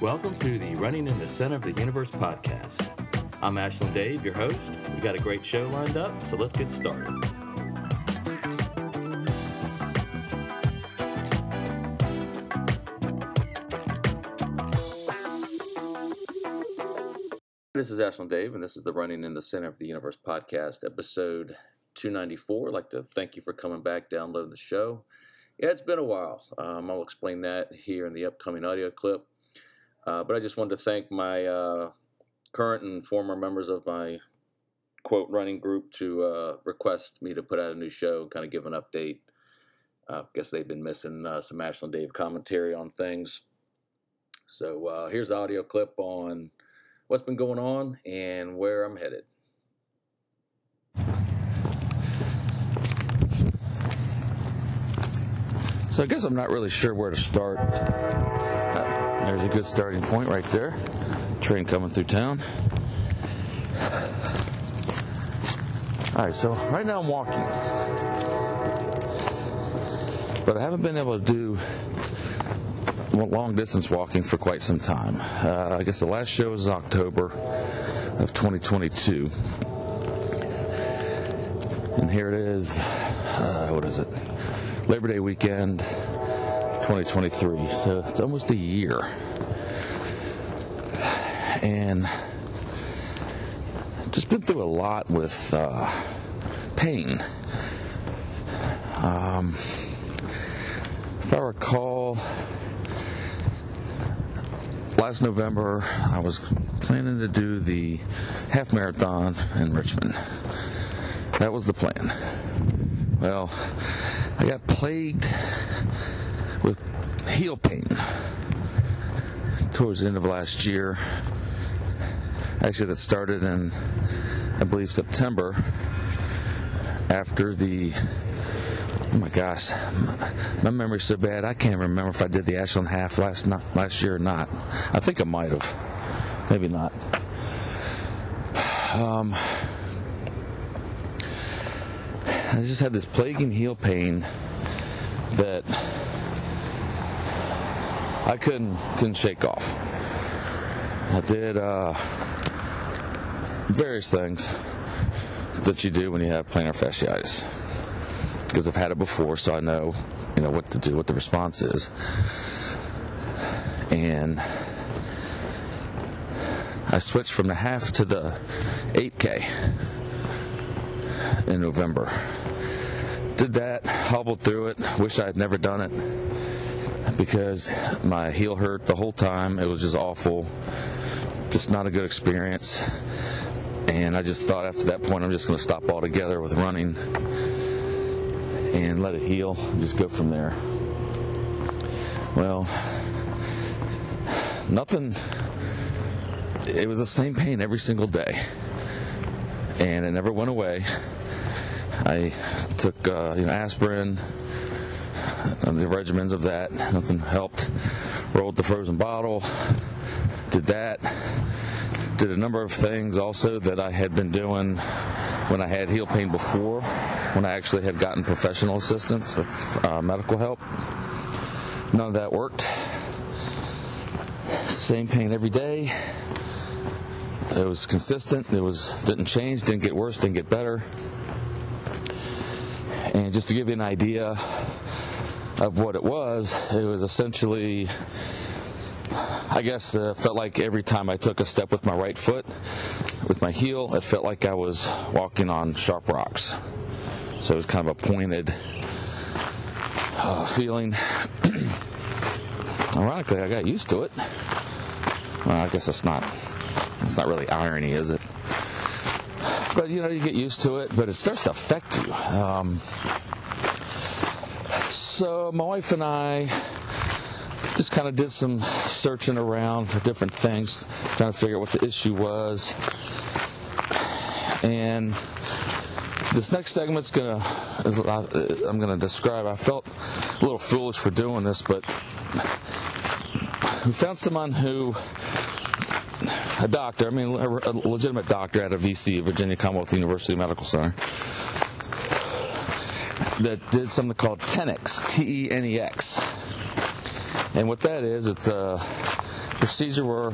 Welcome to the Running in the Center of the Universe podcast. I'm Ashland Dave, your host. We've got a great show lined up, so let's get started. This is Ashland Dave, and this is the Running in the Center of the Universe podcast, episode 294. I'd like to thank you for coming back, downloading the show. Yeah, it's been a while. Um, I'll explain that here in the upcoming audio clip. Uh, but I just wanted to thank my uh, current and former members of my quote running group to uh, request me to put out a new show, kind of give an update. I uh, guess they've been missing uh, some Ashland Dave commentary on things. So uh, here's audio clip on what's been going on and where I'm headed. So I guess I'm not really sure where to start. There's a good starting point right there. Train coming through town. All right, so right now I'm walking, but I haven't been able to do long distance walking for quite some time. Uh, I guess the last show was October of 2022. And here it is. Uh, what is it? Labor Day weekend 2023. So it's almost a year. And just been through a lot with uh, pain. Um, if I recall, last November I was planning to do the half marathon in Richmond. That was the plan. Well, I got plagued with heel pain towards the end of last year. Actually, that started in, I believe, September after the. Oh my gosh, my memory's so bad. I can't remember if I did the Ashland half last not, last year or not. I think I might have, maybe not. Um, I just had this plaguing heel pain that I couldn't couldn't shake off. I did uh, various things that you do when you have plantar fasciitis because I've had it before, so I know you know what to do, what the response is, and I switched from the half to the 8K in November. Did that, hobbled through it. Wish I had never done it because my heel hurt the whole time. It was just awful. Just not a good experience. And I just thought after that point, I'm just going to stop altogether with running and let it heal and just go from there. Well, nothing. It was the same pain every single day. And it never went away. I took uh, you know, aspirin, the regimens of that. Nothing helped. Rolled the frozen bottle. Did that. Did a number of things also that I had been doing when I had heel pain before, when I actually had gotten professional assistance uh, medical help. None of that worked. Same pain every day. It was consistent. It was didn't change, didn't get worse, didn't get better. And just to give you an idea of what it was, it was essentially, I guess, uh, felt like every time I took a step with my right foot, with my heel, it felt like I was walking on sharp rocks. So it was kind of a pointed uh, feeling. Ironically, I got used to it. Well, I guess it's not. It's not really irony, is it? But you know, you get used to it, but it starts to affect you. Um, so my wife and I just kind of did some searching around for different things, trying to figure out what the issue was. And this next segment's gonna, I'm gonna describe. I felt a little foolish for doing this, but we found someone who a doctor, I mean, a, legitimate doctor at a VC, Virginia Commonwealth University Medical Center, that did something called Tenex, T E N E X. And what that is, it's a procedure where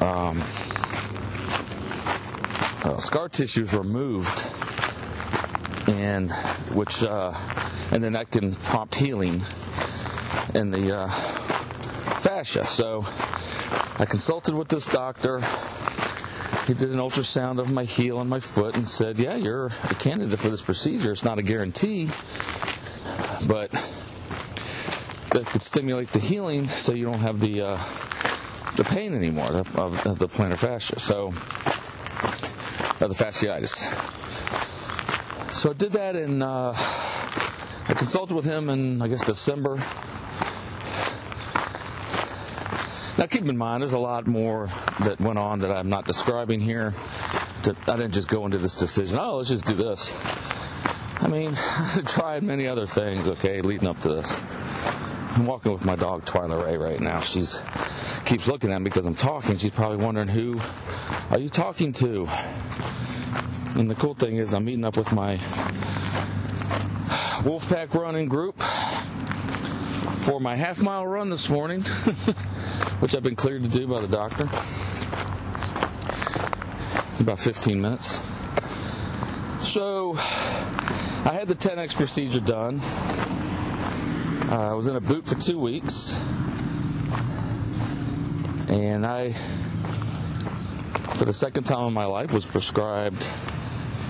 um, uh, scar tissue is removed, and which uh, and then that can prompt healing in the uh, fascia. So I consulted with this doctor. He did an ultrasound of my heel and my foot and said, "Yeah, you're a candidate for this procedure. It's not a guarantee, but that could stimulate the healing, so you don't have the uh, the pain anymore of, of the plantar fascia. So, of the fasciitis. So I did that and Uh, I consulted with him in I guess December. Now keep in mind, there's a lot more that went on that I'm not describing here. To, I didn't just go into this decision. Oh, let's just do this. I mean, I tried many other things. Okay, leading up to this. I'm walking with my dog Twyla Ray right now. She's keeps looking at me because I'm talking. She's probably wondering who are you talking to. And the cool thing is, I'm meeting up with my Wolfpack running group for my half mile run this morning, which I've been cleared to do by the doctor. About 15 minutes. So, I had the Tenex procedure done. Uh, I was in a boot for two weeks. And I, for the second time in my life, was prescribed,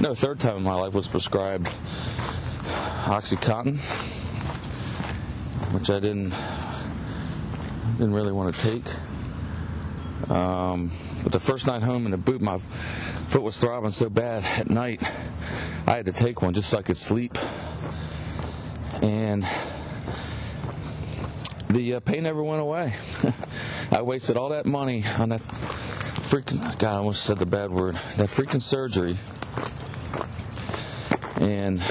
no, third time in my life, was prescribed Oxycontin, which I didn't didn't really want to take. Um, but the first night home in the boot, my foot was throbbing so bad at night, I had to take one just so I could sleep. And the uh, pain never went away. I wasted all that money on that freaking, God, I almost said the bad word, that freaking surgery. And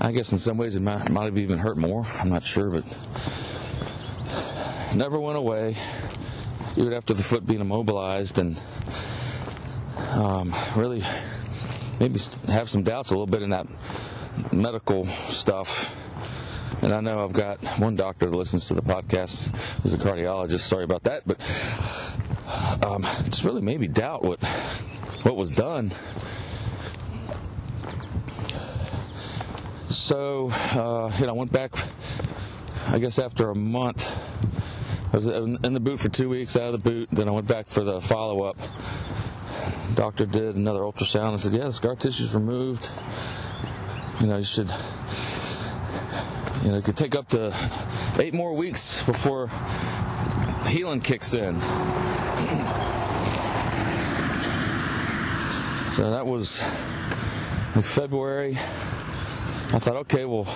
I guess in some ways it might, might have even hurt more. I'm not sure, but never went away. Even after the foot being immobilized, and um, really maybe have some doubts a little bit in that medical stuff. And I know I've got one doctor that listens to the podcast who's a cardiologist. Sorry about that, but um, just really maybe doubt what what was done so uh, you know, I went back. I guess after a month, I was in the boot for two weeks, out of the boot. Then I went back for the follow up. Doctor did another ultrasound and said, "Yeah, the scar tissue's removed. You know, you should. You know, it could take up to eight more weeks before healing kicks in." So that was like February. I thought, okay, well,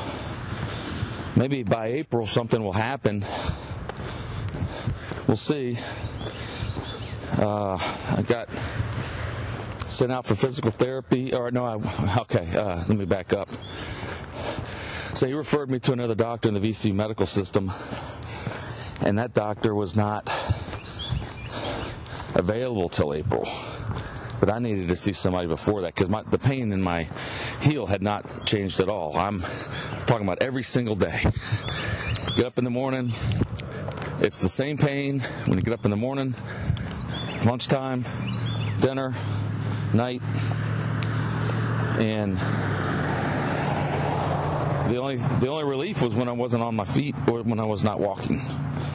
maybe by April something will happen. We'll see. Uh, I got sent out for physical therapy, or no, I, okay, uh, let me back up. So he referred me to another doctor in the VC medical system, and that doctor was not available till April but I needed to see somebody before that because the pain in my heel had not changed at all. I'm talking about every single day. Get up in the morning, it's the same pain when you get up in the morning, lunchtime, dinner, night, and the only the only relief was when I wasn't on my feet or when I was not walking.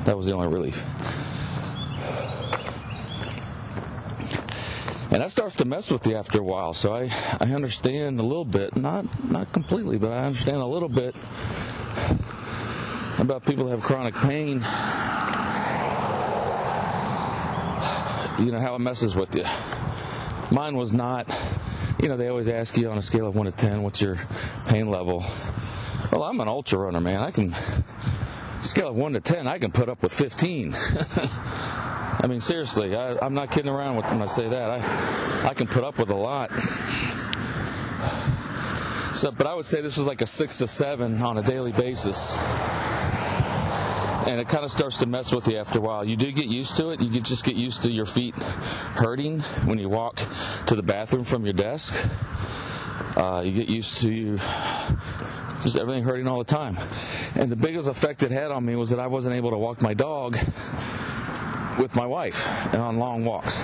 That was the only relief. and that starts to mess with you after a while. So I, I understand a little bit, not not completely, but I understand a little bit about people who have chronic pain. You know how it messes with you. Mine was not. You know, they always ask you on a scale of one to ten, what's your pain level? Well, I'm an ultra runner, man. I can scale of one to ten, I can put up with fifteen. I mean, seriously, I, am not kidding around when I say that. I, I can put up with a lot. So, but I would say this is like a six to seven on a daily basis. And it kind of starts to mess with you after a while. You do get used to it. You just get used to your feet hurting when you walk to the bathroom from your desk. Uh, you get used to just everything hurting all the time. And the biggest effect it had on me was that I wasn't able to walk my dog with my wife on long walks.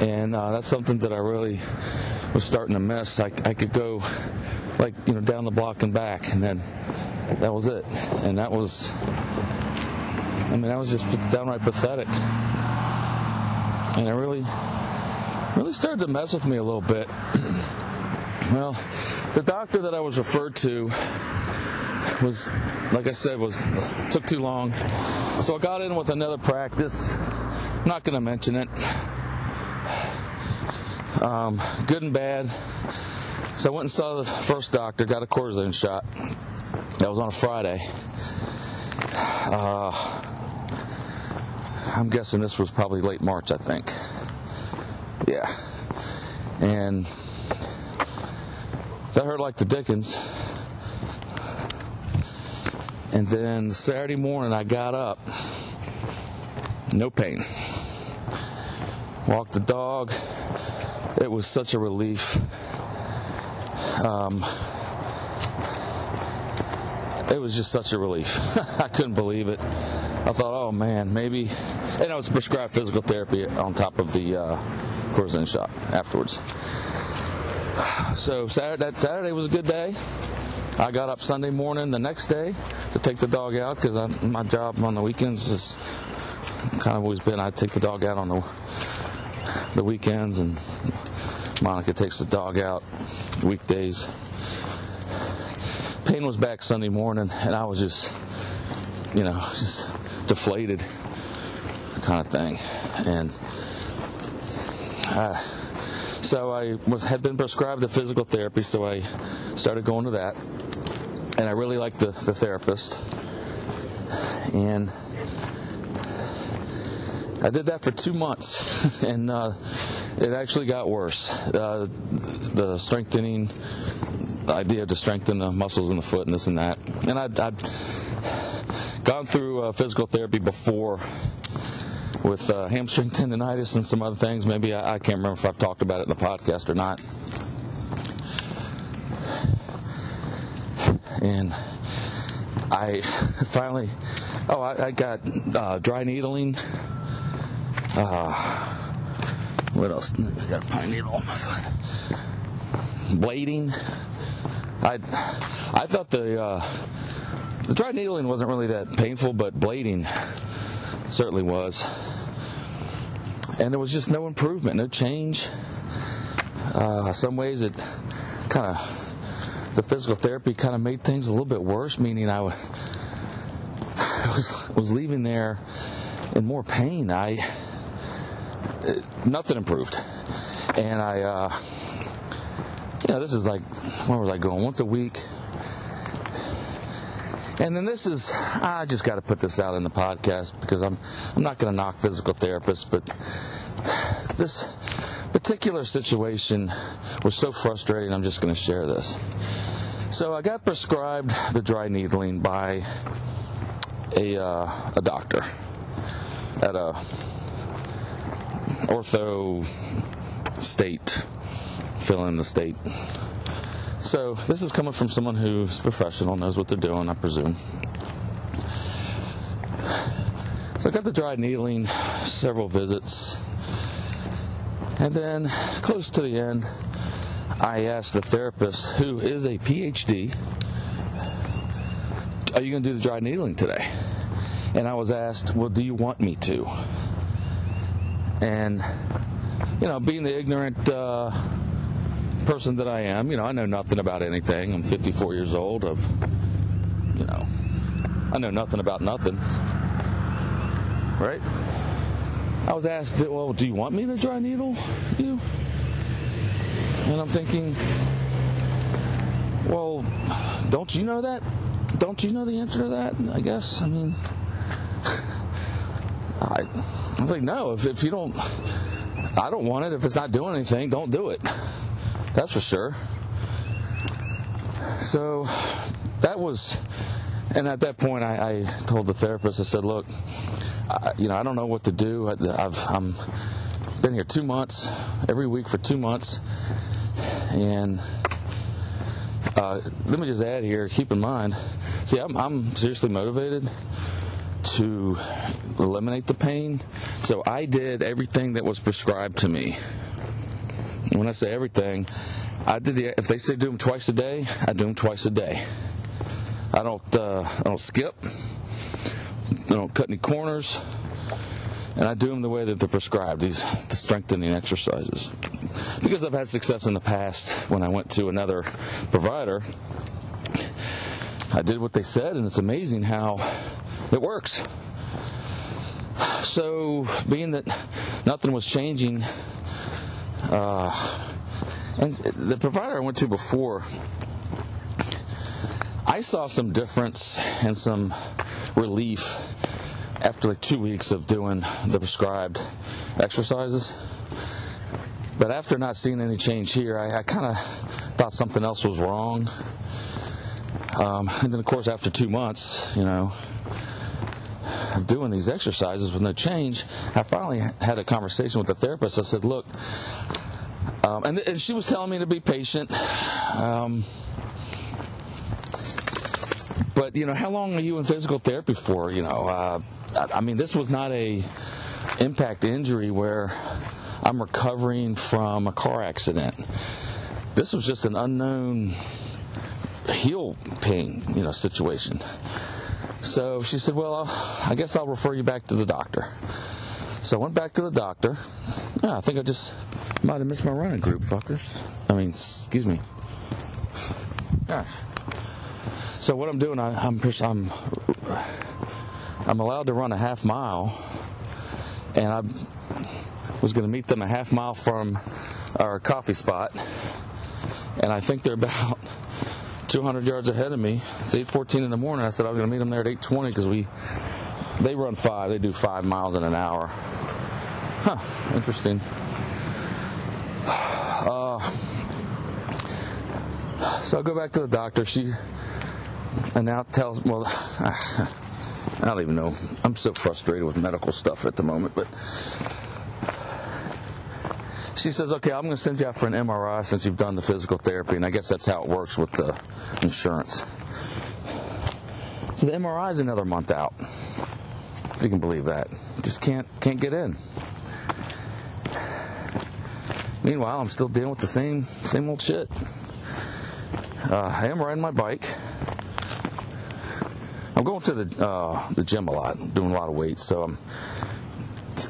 And uh, that's something that I really was starting to miss. I, I could go like, you know, down the block and back, and then that was it. And that was, I mean, that was just downright pathetic. And it really, really started to mess with me a little bit. well, the doctor that I was referred to was, like I said, was took too long. So I got in with another practice. I'm not going to mention it. Um, good and bad. So I went and saw the first doctor, got a cortisone shot. That was on a Friday. Uh, I'm guessing this was probably late March, I think. Yeah. And that hurt like the Dickens. And then Saturday morning, I got up, no pain. Walked the dog. It was such a relief. Um, it was just such a relief. I couldn't believe it. I thought, oh man, maybe. And I was prescribed physical therapy on top of the uh, cortisone shot afterwards. So Saturday, that Saturday was a good day. I got up Sunday morning the next day to take the dog out because my job on the weekends is kind of always been I take the dog out on the the weekends and Monica takes the dog out weekdays. Pain was back Sunday morning and I was just you know just deflated kind of thing and uh, so I was had been prescribed the physical therapy so I started going to that and I really liked the, the therapist. And I did that for two months, and uh, it actually got worse. Uh, the strengthening the idea to strengthen the muscles in the foot and this and that. And I'd, I'd gone through uh, physical therapy before with uh, hamstring tendonitis and some other things. Maybe I, I can't remember if I've talked about it in the podcast or not. and I finally, oh, I, I got uh, dry needling. Uh, what else? I got a pine needle on my foot. Blading. I I thought the uh, the dry needling wasn't really that painful, but blading certainly was. And there was just no improvement, no change. Uh, some ways it kind of the physical therapy kind of made things a little bit worse, meaning I was, was leaving there in more pain. I nothing improved, and I, uh, know, this is like where was I going? Once a week. And then this is, I just got to put this out in the podcast because I'm, I'm not going to knock physical therapists, but this particular situation was so frustrating. I'm just going to share this. So I got prescribed the dry needling by a uh, a doctor at a ortho state, fill in the state. So this is coming from someone who's professional, knows what they're doing, I presume. So I got the dry needling, several visits, and then close to the end, I asked the therapist, who is a PhD, Are you going to do the dry needling today? And I was asked, Well, do you want me to? And, you know, being the ignorant uh, person that I am, you know, I know nothing about anything. I'm 54 years old. Of, you know, I know nothing about nothing. Right? I was asked, Well, do you want me to dry needle you? And I'm thinking, well, don't you know that? Don't you know the answer to that? I guess. I mean, I, I'm like, no, if, if you don't, I don't want it. If it's not doing anything, don't do it. That's for sure. So that was, and at that point, I, I told the therapist, I said, look, I, you know, I don't know what to do. I, I've I'm been here two months, every week for two months, and Uh, let me just add here. Keep in mind, see, I'm, I'm seriously motivated to eliminate the pain. So I did everything that was prescribed to me. When I say everything, I did the. If they say do them twice a day, I do them twice a day. I don't. Uh, I don't skip. I don't cut any corners, and I do them the way that they're prescribed. These the strengthening exercises, because I've had success in the past when I went to another provider. I did what they said, and it's amazing how it works. So, being that nothing was changing, uh, and the provider I went to before, I saw some difference and some relief after like two weeks of doing the prescribed exercises. But after not seeing any change here, I, I kind of thought something else was wrong. Um, and then, of course, after two months, you know, of doing these exercises with no change, I finally had a conversation with the therapist. I said, "Look," um, and, and, she was telling me to be patient. Um, but you know, how long are you in physical therapy for? You know, uh, I mean, this was not a impact injury where I'm recovering from a car accident. This was just an unknown heel pain, you know, situation. So she said, Well, I guess I'll refer you back to the doctor. So I went back to the doctor. Yeah, I think I just might have missed my running group, fuckers. I mean, excuse me. Gosh. So what I'm doing, I, am I'm, I'm I'm allowed to run a half mile, and I was going to meet them a half mile from our coffee spot, and I think they're about 200 yards ahead of me. It's 8:14 in the morning. I said I was going to meet them there at 8:20 because we they run five. They do five miles in an hour. Huh? Interesting. Uh, so I go back to the doctor. She and now tells well, I don't even know. I'm so frustrated with medical stuff at the moment, but she says, okay, I'm going to send you out for an MRI since you've done the physical therapy, and I guess that's how it works with the insurance. So the MRI is another month out, if you can believe that. Just can't can't get in. Meanwhile, I'm still dealing with the same same old shit. Uh, I am riding my bike. I'm going to the uh, the gym a lot, doing a lot of weights, so I'm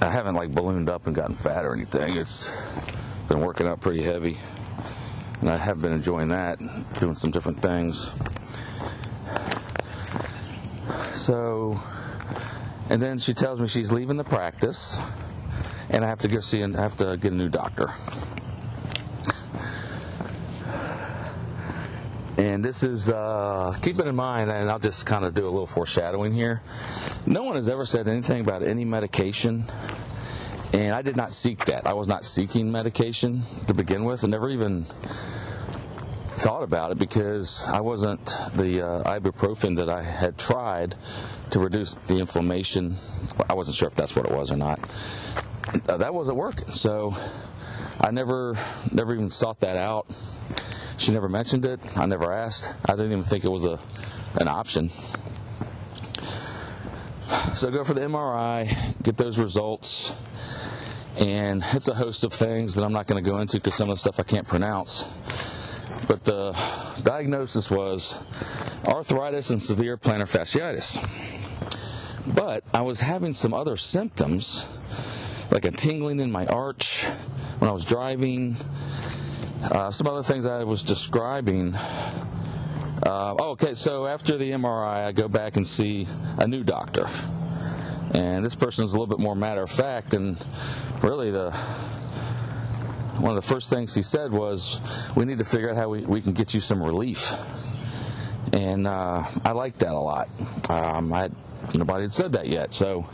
I haven't like ballooned up and gotten fat or anything. It's been working out pretty heavy, and I have been enjoying that, doing some different things. So, and then she tells me she's leaving the practice, and I have to go see and have to get a new doctor. And this is, uh, keep it in mind, and I'll just kind of do a little foreshadowing here. No one has ever said anything about any medication, and I did not seek that. I was not seeking medication to begin with, and never even thought about it because I wasn't the uh, ibuprofen that I had tried to reduce the inflammation. I wasn't sure if that's what it was or not. Uh, that wasn't working, so I never, never even sought that out. She never mentioned it. I never asked. I didn't even think it was a an option. So go for the MRI, get those results, and it's a host of things that I'm not going to go into because some of the stuff I can't pronounce. But the diagnosis was arthritis and severe plantar fasciitis. But I was having some other symptoms, like a tingling in my arch when I was driving, uh, some other things I was describing. Uh, oh, okay, so after the MRI, I go back and see a new doctor. And this person is a little bit more matter of fact, and really the one of the first things he said was, "We need to figure out how we, we can get you some relief." And uh, I like that a lot. Um, I nobody had said that yet, so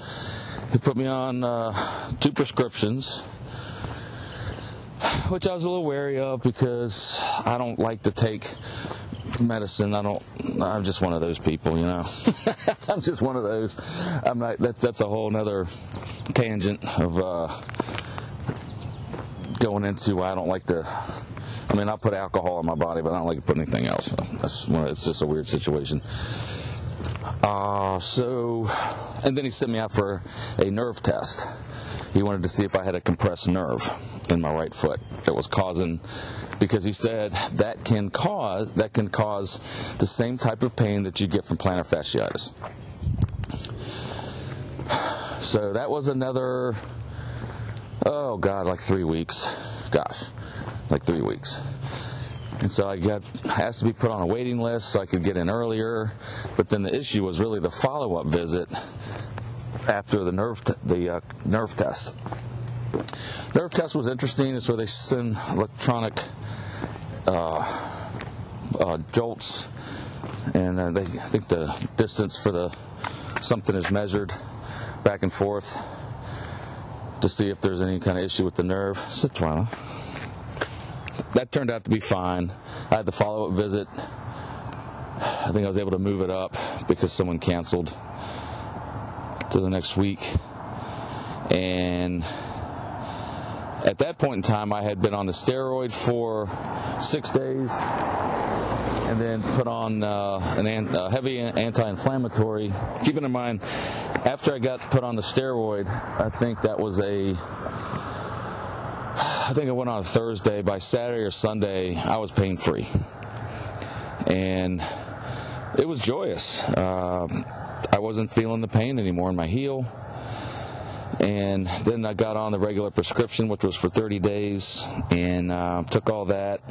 he put me on uh, two prescriptions which I was a little wary of because I don't like to take medicine. I don't. I'm just one of those people, you know. I'm just one of those. I'm not. That, that's a whole other tangent of uh, going into. I don't like to I mean, I'll put alcohol in my body, but I don't like to put anything else. That's it's just a weird situation. Uh, so, and then he sent me out for a nerve test. He wanted to see if I had a compressed nerve in my right foot that was causing because he said that can cause that can cause the same type of pain that you get from plantar fasciitis. So that was another oh god, like three weeks. Gosh, like three weeks. And so I got asked to be put on a waiting list so I could get in earlier. But then the issue was really the follow-up visit after the nerve t- the uh, nerve test. Nerve test was interesting. It's where they send electronic uh, uh, jolts, and uh, they I think the distance for the something is measured back and forth to see if there's any kind of issue with the nerve. Sit, Twyla. That turned out to be fine. I had the follow-up visit. I think I was able to move it up because someone canceled to the next week, and at that point in time, I had been on the steroid for six days and then put on uh, an, a heavy anti-inflammatory. Keeping in mind, after I got put on the steroid, I think that was a. I think I went on a Thursday. By Saturday or Sunday, I was pain free, and it was joyous. Uh, I wasn't feeling the pain anymore in my heel. And then I got on the regular prescription, which was for 30 days, and uh, took all that.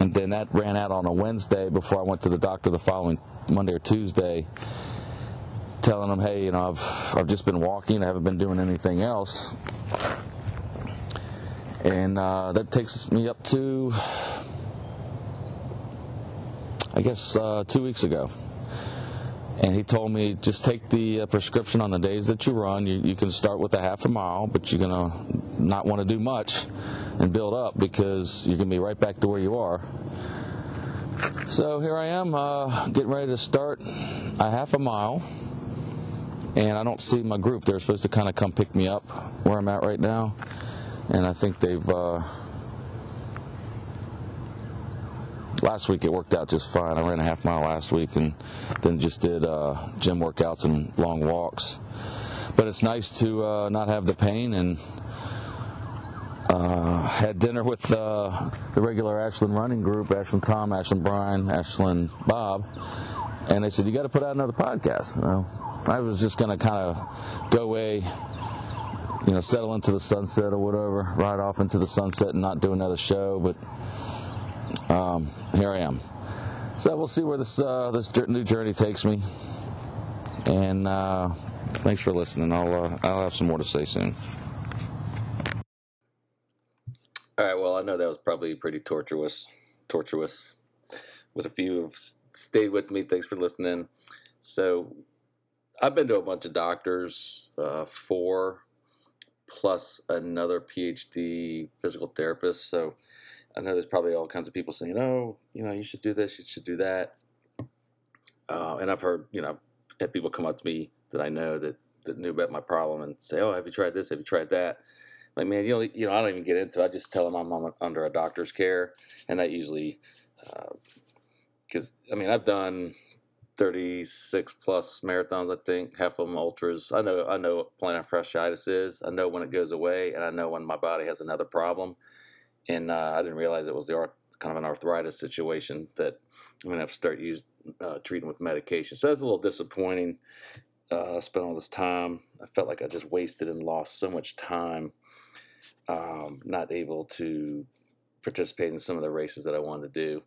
And then that ran out on a Wednesday before I went to the doctor the following Monday or Tuesday, telling them, hey, you know, I've, I've just been walking, I haven't been doing anything else. And uh, that takes me up to, I guess, uh, two weeks ago and he told me just take the uh, prescription on the days that you run. You, you can start with a half a mile, but you're gonna not want to do much and build up because you're gonna be right back to where you are. So here I am, uh, getting ready to start a half a mile, and I don't see my group. They're supposed to kind of come pick me up where I'm at right now, and I think they've. Uh, last week it worked out just fine. I ran a half mile last week and then just did uh, gym workouts and long walks. But it's nice to uh, not have the pain and uh, had dinner with uh, the regular Ashland running group, Ashland Tom, Ashland Brian, Ashland Bob, and they said, you got to put out another podcast. I was just going to kind of go away you know, settle into the sunset or whatever, ride off into the sunset and not do another show. But um, here I am. So we'll see where this uh, this new journey takes me. And uh, thanks for listening. I'll uh, I'll have some more to say soon. All right. Well, I know that was probably pretty tortuous, tortuous. With a few of stayed with me. Thanks for listening. So, I've been to a bunch of doctors, uh, four plus another PhD physical therapist. So I know there's probably all kinds of people saying, "Oh, you know, you should do this, you should do that." Uh, and I've heard, you know, had people come up to me that I know that that knew about my problem and say, "Oh, have you tried this? Have you tried that?" Like, man, you know, you know, I don't even get into. it. I just tell them I'm under a doctor's care, and that usually, because uh, I mean, I've done 36 plus marathons. I think half of them ultras. I know, I know what plantar fasciitis is. I know when it goes away, and I know when my body has another problem and uh, I didn't realize it was the art, kind of an arthritis situation that I'm gonna have to start using uh, treating with medication. So that's a little disappointing. Uh, I spent all this time. I felt like I just wasted and lost so much time, um, not able to participate in some of the races that I wanted to do.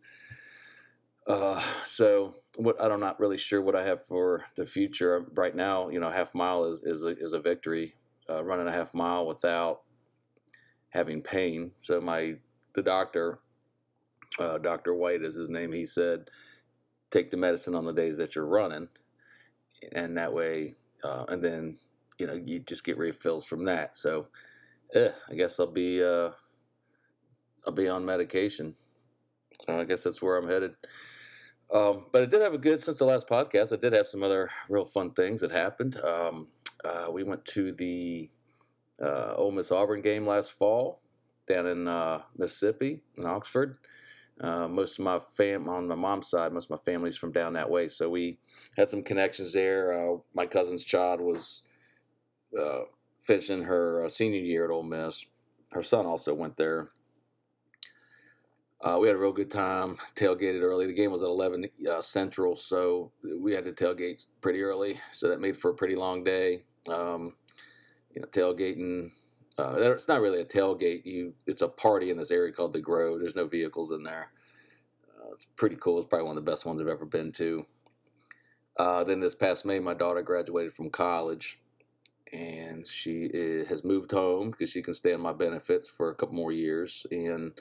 Uh, so what I'm not really sure what I have for the future right now. You know, half mile is is a, is a victory. Uh, running a half mile without having pain. So my the doctor, uh, Doctor White is his name. He said, take the medicine on the days that you're running, and that way, uh, and then you know you just get refills from that. So, eh, I guess I'll be uh, I'll be on medication. I guess that's where I'm headed. Um, but I did have a good since the last podcast. I did have some other real fun things that happened. Um, uh, we went to the uh, Ole Miss Auburn game last fall down in uh, Mississippi in Oxford. Uh, most of my fam on my mom's side, most of my family's from down that way, so we had some connections there. Uh, my cousin's child was uh, finishing her uh, senior year at Ole Miss. Her son also went there. Uh, we had a real good time. Tailgated early. The game was at 11 uh, Central, so we had to tailgate pretty early. So that made for a pretty long day. Um, you know, tailgating. Uh, it's not really a tailgate. You, it's a party in this area called the Grove. There's no vehicles in there. Uh, it's pretty cool. It's probably one of the best ones I've ever been to. Uh, then this past May, my daughter graduated from college, and she is, has moved home because she can stay on my benefits for a couple more years and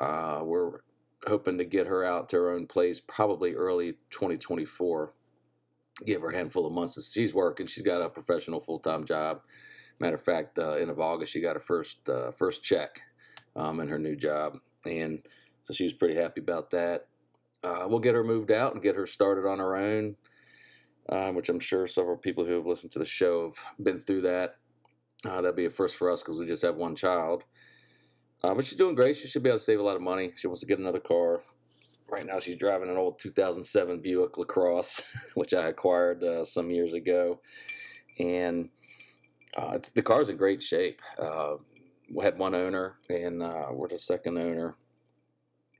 uh, we're hoping to get her out to her own place probably early 2024. Give her a handful of months. She's working. She's got a professional full time job. Matter of fact, uh, end of August, she got her first uh, first check um, in her new job, and so she was pretty happy about that. Uh, we'll get her moved out and get her started on her own, uh, which I'm sure several people who have listened to the show have been through that. Uh, that'd be a first for us because we just have one child. Uh, but she's doing great. She should be able to save a lot of money. She wants to get another car. Right now, she's driving an old 2007 Buick LaCrosse, which I acquired uh, some years ago, and uh, it's the car's in great shape. Uh, we had one owner, and uh, we're the second owner,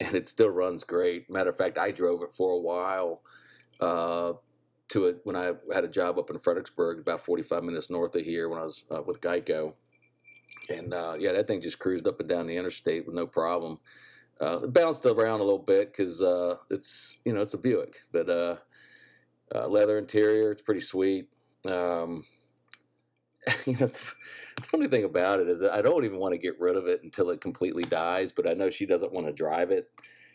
and it still runs great. Matter of fact, I drove it for a while uh, to it when I had a job up in Fredericksburg, about 45 minutes north of here, when I was uh, with Geico and uh, yeah, that thing just cruised up and down the interstate with no problem. Uh, it bounced around a little bit because uh, it's you know it's a Buick, but uh, uh, leather interior, it's pretty sweet. Um, you know, the funny thing about it is that I don't even want to get rid of it until it completely dies. But I know she doesn't want to drive it.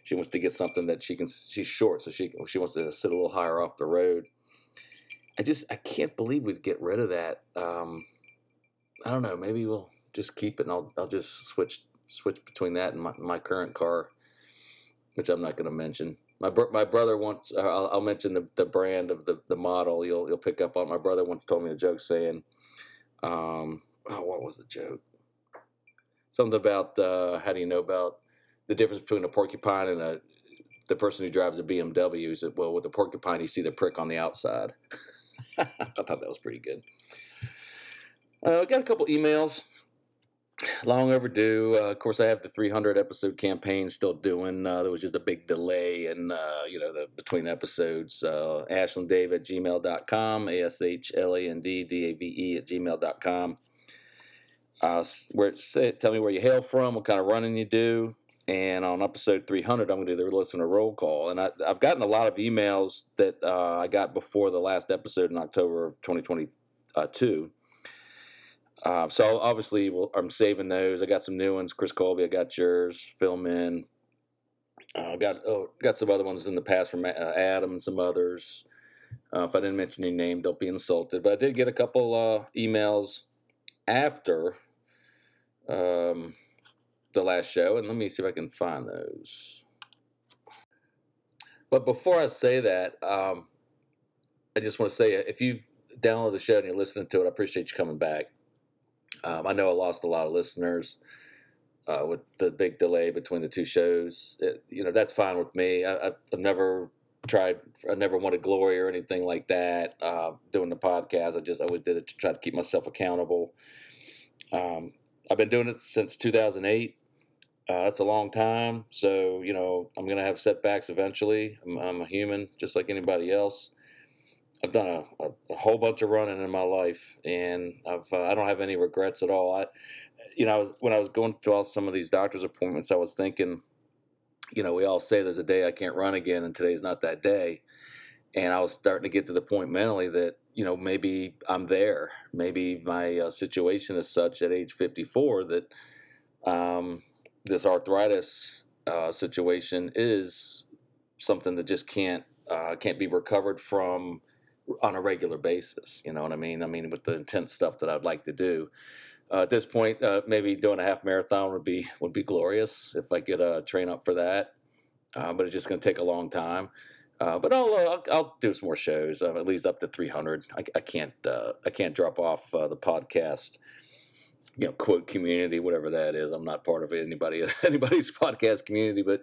She wants to get something that she can. She's short, so she she wants to sit a little higher off the road. I just I can't believe we'd get rid of that. Um, I don't know. Maybe we'll just keep it, and I'll I'll just switch switch between that and my, my current car, which I'm not going to mention. My br- my brother once uh, I'll, I'll, mention the, the brand of the, the model. You'll you'll pick up on. My brother once told me a joke saying, um, oh, what was the joke? Something about uh, how do you know about the difference between a porcupine and a the person who drives a BMW? He said, well, with a porcupine, you see the prick on the outside. I thought that was pretty good. Uh, got a couple emails long overdue. Uh, of course, I have the 300 episode campaign still doing. Uh, there was just a big delay in, uh, you know, the between episodes. Uh, AshlandDave at gmail.com, A S H L A N D D A V E at gmail.com. Uh, where say, tell me where you hail from, what kind of running you do. And on episode 300, I'm going to do the listener roll call. And I, have gotten a lot of emails that uh, I got before the last episode in October of 2022 uh, so obviously, we'll, I'm saving those. I got some new ones. Chris Colby, I got yours. Film in. Uh, got oh, got some other ones in the past from uh, Adam and some others. Uh, if I didn't mention your name, don't be insulted. But I did get a couple uh, emails after um, the last show, and let me see if I can find those. But before I say that, um, I just want to say if you download the show and you're listening to it, I appreciate you coming back. Um, I know I lost a lot of listeners uh, with the big delay between the two shows. It, you know, that's fine with me. I, have never tried, I never wanted glory or anything like that. Uh, doing the podcast, I just always did it to try to keep myself accountable. Um, I've been doing it since 2008. Uh, that's a long time. So, you know, I'm going to have setbacks eventually. I'm, I'm, a human just like anybody else. I've done a, a, a, whole bunch of running in my life, and I've uh, I don't have any regrets at all. I, you know, I was when I was going to all some of these doctor's appointments, I was thinking, you know, we all say there's a day I can't run again, and today's not that day. And I was starting to get to the point mentally that you know maybe I'm there. Maybe my uh, situation is such at age 54 that um, this arthritis uh, situation is something that just can't uh, can't be recovered from on a regular basis. You know what I mean? I mean, with the intense stuff that I'd like to do. Uh, at this point, uh, maybe doing a half marathon would be would be glorious if I could uh, train up for that. Uh, but it's just going to take a long time. Uh, but I'll, uh, I'll, I'll do some more shows, at least up to 300. I, I can't I can't drop off the podcast you know, quote community, whatever that is. I'm not part of anybody anybody's podcast community, but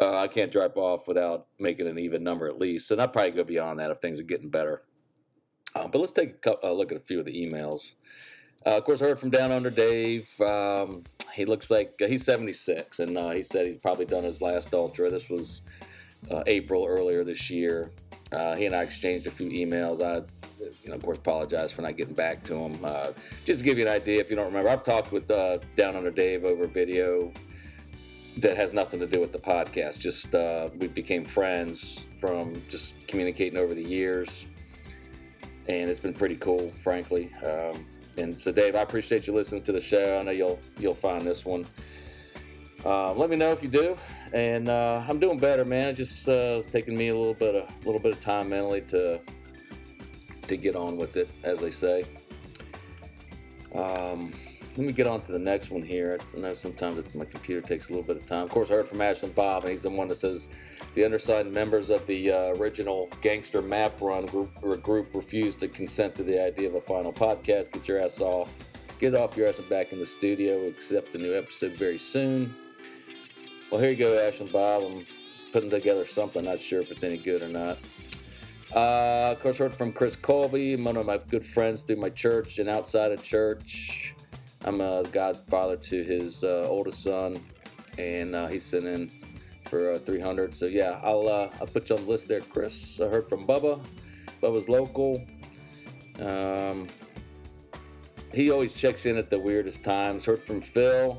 uh, I can't drop off without making an even number at least. And I'll probably go beyond that if things are getting better. Uh, but let's take a look at a few of the emails. Uh, of course, I heard from Down Under Dave. Um, he looks like uh, he's 76, and uh, he said he's probably done his last ultra. This was uh, April earlier this year. Uh, he and I exchanged a few emails. I, you know, of course, apologize for not getting back to him. Uh, just to give you an idea, if you don't remember, I've talked with uh, Down Under Dave over video that has nothing to do with the podcast. Just uh, we became friends from just communicating over the years, and it's been pretty cool, frankly. Um, and so, Dave, I appreciate you listening to the show. I know you'll you'll find this one. Uh, let me know if you do and uh, I'm doing better, man. It just uh, it's taking me a little bit a little bit of time mentally to to get on with it, as they say. Um, let me get on to the next one here. I know sometimes my computer takes a little bit of time. Of course, I heard from Ashland Bob, and he's the one that says the undersigned members of the uh, original Gangster Map Run group, group refused to consent to the idea of a final podcast. Get your ass off. Get off your ass and back in the studio. Accept a new episode very soon. Well, here you go, Ashland Bob. I'm putting together something. Not sure if it's any good or not. Uh, of course, heard from Chris Colby, one of my good friends through my church and outside of church. I'm a godfather to his uh, oldest son, and uh, he's in for uh, 300. So yeah, I'll uh, I'll put you on the list there, Chris. I heard from Bubba. Bubba's local. Um, he always checks in at the weirdest times. Heard from Phil.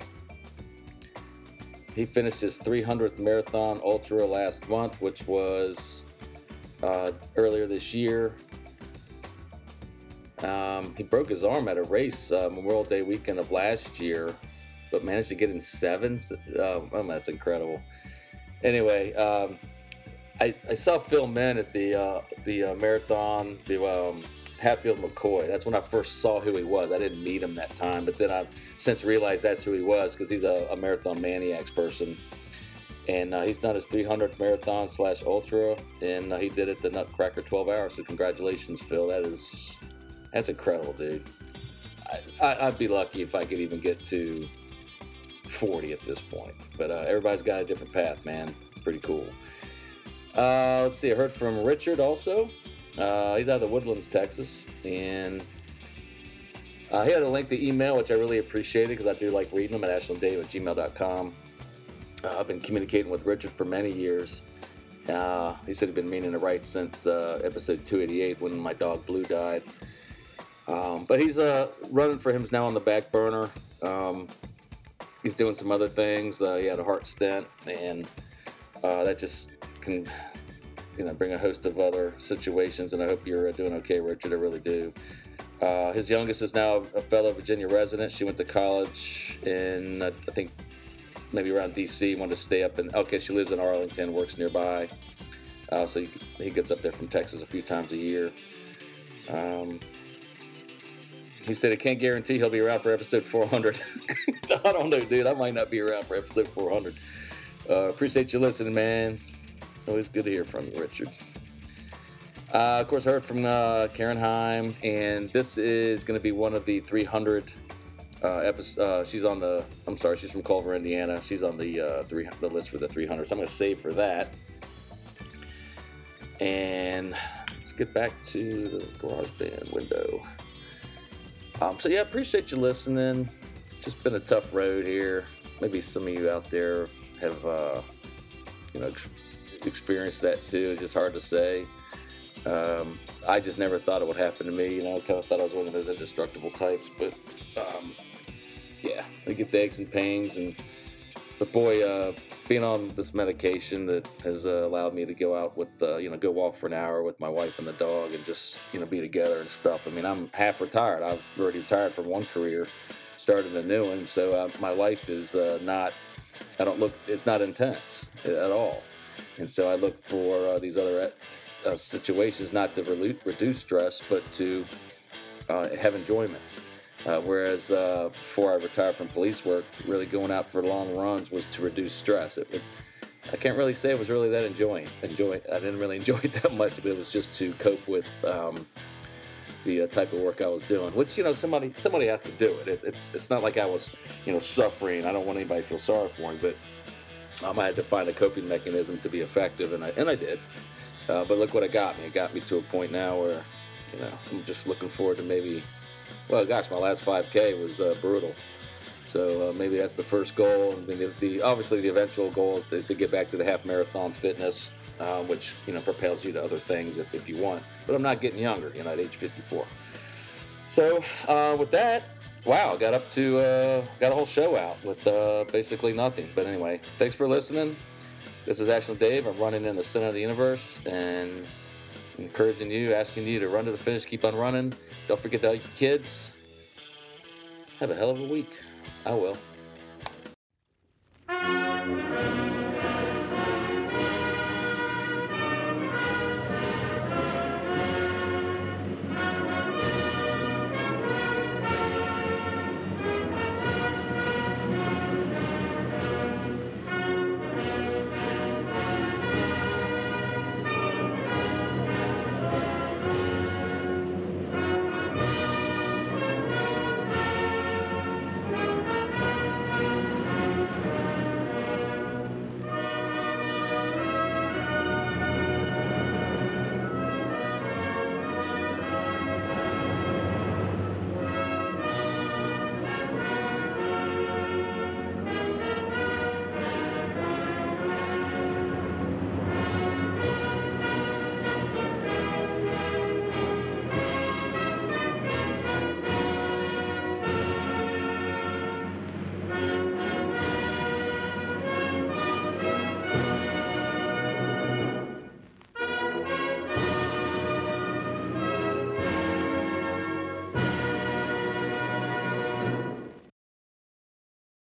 He finished his 300th marathon ultra last month, which was uh, earlier this year. Um, he broke his arm at a race uh, Memorial Day weekend of last year, but managed to get in sevens. Uh, oh, that's incredible. Anyway, um, I, I, saw Phil Men at the uh, the uh, marathon, the um, Hatfield McCoy. That's when I first saw who he was. I didn't meet him that time, but then I've since realized that's who he was because he's a, a, marathon maniacs person. And uh, he's done his 300th marathon slash ultra, and uh, he did it the Nutcracker 12 hours. So congratulations, Phil. That is that's incredible, dude. I, would be lucky if I could even get to 40 at this point. But uh, everybody's got a different path, man. Pretty cool. Uh, let's see. I heard from Richard also. Uh, he's out of the Woodlands, Texas, and uh, he had a link lengthy email, which I really appreciated because I do like reading them at ashlanddave at gmail.com. Uh, I've been communicating with Richard for many years. Uh, he said he'd been meaning to write since uh, episode 288 when my dog Blue died. Um, but he's uh, running for him now on the back burner. Um, he's doing some other things. Uh, he had a heart stent, and that just can you know bring a host of other situations. And I hope you're uh, doing okay, Richard. I really do. Uh, his youngest is now a fellow Virginia resident. She went to college in uh, I think maybe around D.C. Wanted to stay up in okay. She lives in Arlington, works nearby. Uh, so he, he, gets up there from Texas a few times a year. Um, he said "I can't guarantee he'll be around for episode 400. I don't know, dude. I might not be around for episode 400. Uh, appreciate you listening, man. Always good to hear from you, Richard. Uh, of course, I heard from uh, Karen Heim, and this is going to be one of the 300 uh, episodes. Uh, she's on the. I'm sorry, she's from Culver, Indiana. She's on the uh, three the list for the 300. So I'm going to save for that. And let's get back to the GarageBand window. Um, so yeah, appreciate you listening. Just been a tough road here. Maybe some of you out there have, uh, you know, experienced that too. It's just hard to say. Um, I just never thought it would happen to me. You know, kind of thought I was one of those indestructible types, but um, yeah, I get the aches and pains. And but boy, uh, being on this medication that has uh, allowed me to go out with, uh, you know, go walk for an hour with my wife and the dog, and just you know be together and stuff. I mean, I'm half retired. I've already retired from one career, started a new one, so uh, my life is uh, not. I don't look. It's not intense at all. And so I look for uh, these other uh, situations not to re- reduce stress, but to have enjoyment. Uh, whereas uh, before I retired from police work, really going out for long runs was to reduce stress. It, it, I can't really say it was really that enjoying. Enjoy. I didn't really enjoy it that much, but it was just to cope with um, the uh, type of work I was doing. Which you know, somebody somebody has to do it. it. It's it's not like I was you know suffering. I don't want anybody to feel sorry for me, but um, I had to find a coping mechanism to be effective, and I and I did. Uh, but look what it got me. It got me to a point now where you know I'm just looking forward to maybe. Well, gosh, my last 5K was uh, brutal. So uh, maybe that's the first goal, and then the, the obviously the eventual goal is to, is to get back to the half marathon fitness, uh, which you know propels you to other things if, if you want. But I'm not getting younger, you know, at age 54. So uh, with that, wow, got up to uh, got a whole show out with basically nothing. But anyway, thanks for listening. This is Ashland Dave. I'm running in the center of the universe and encouraging you, asking you to run to the finish, keep on running. Don't forget to hug your kids. Have a hell of a week. I will.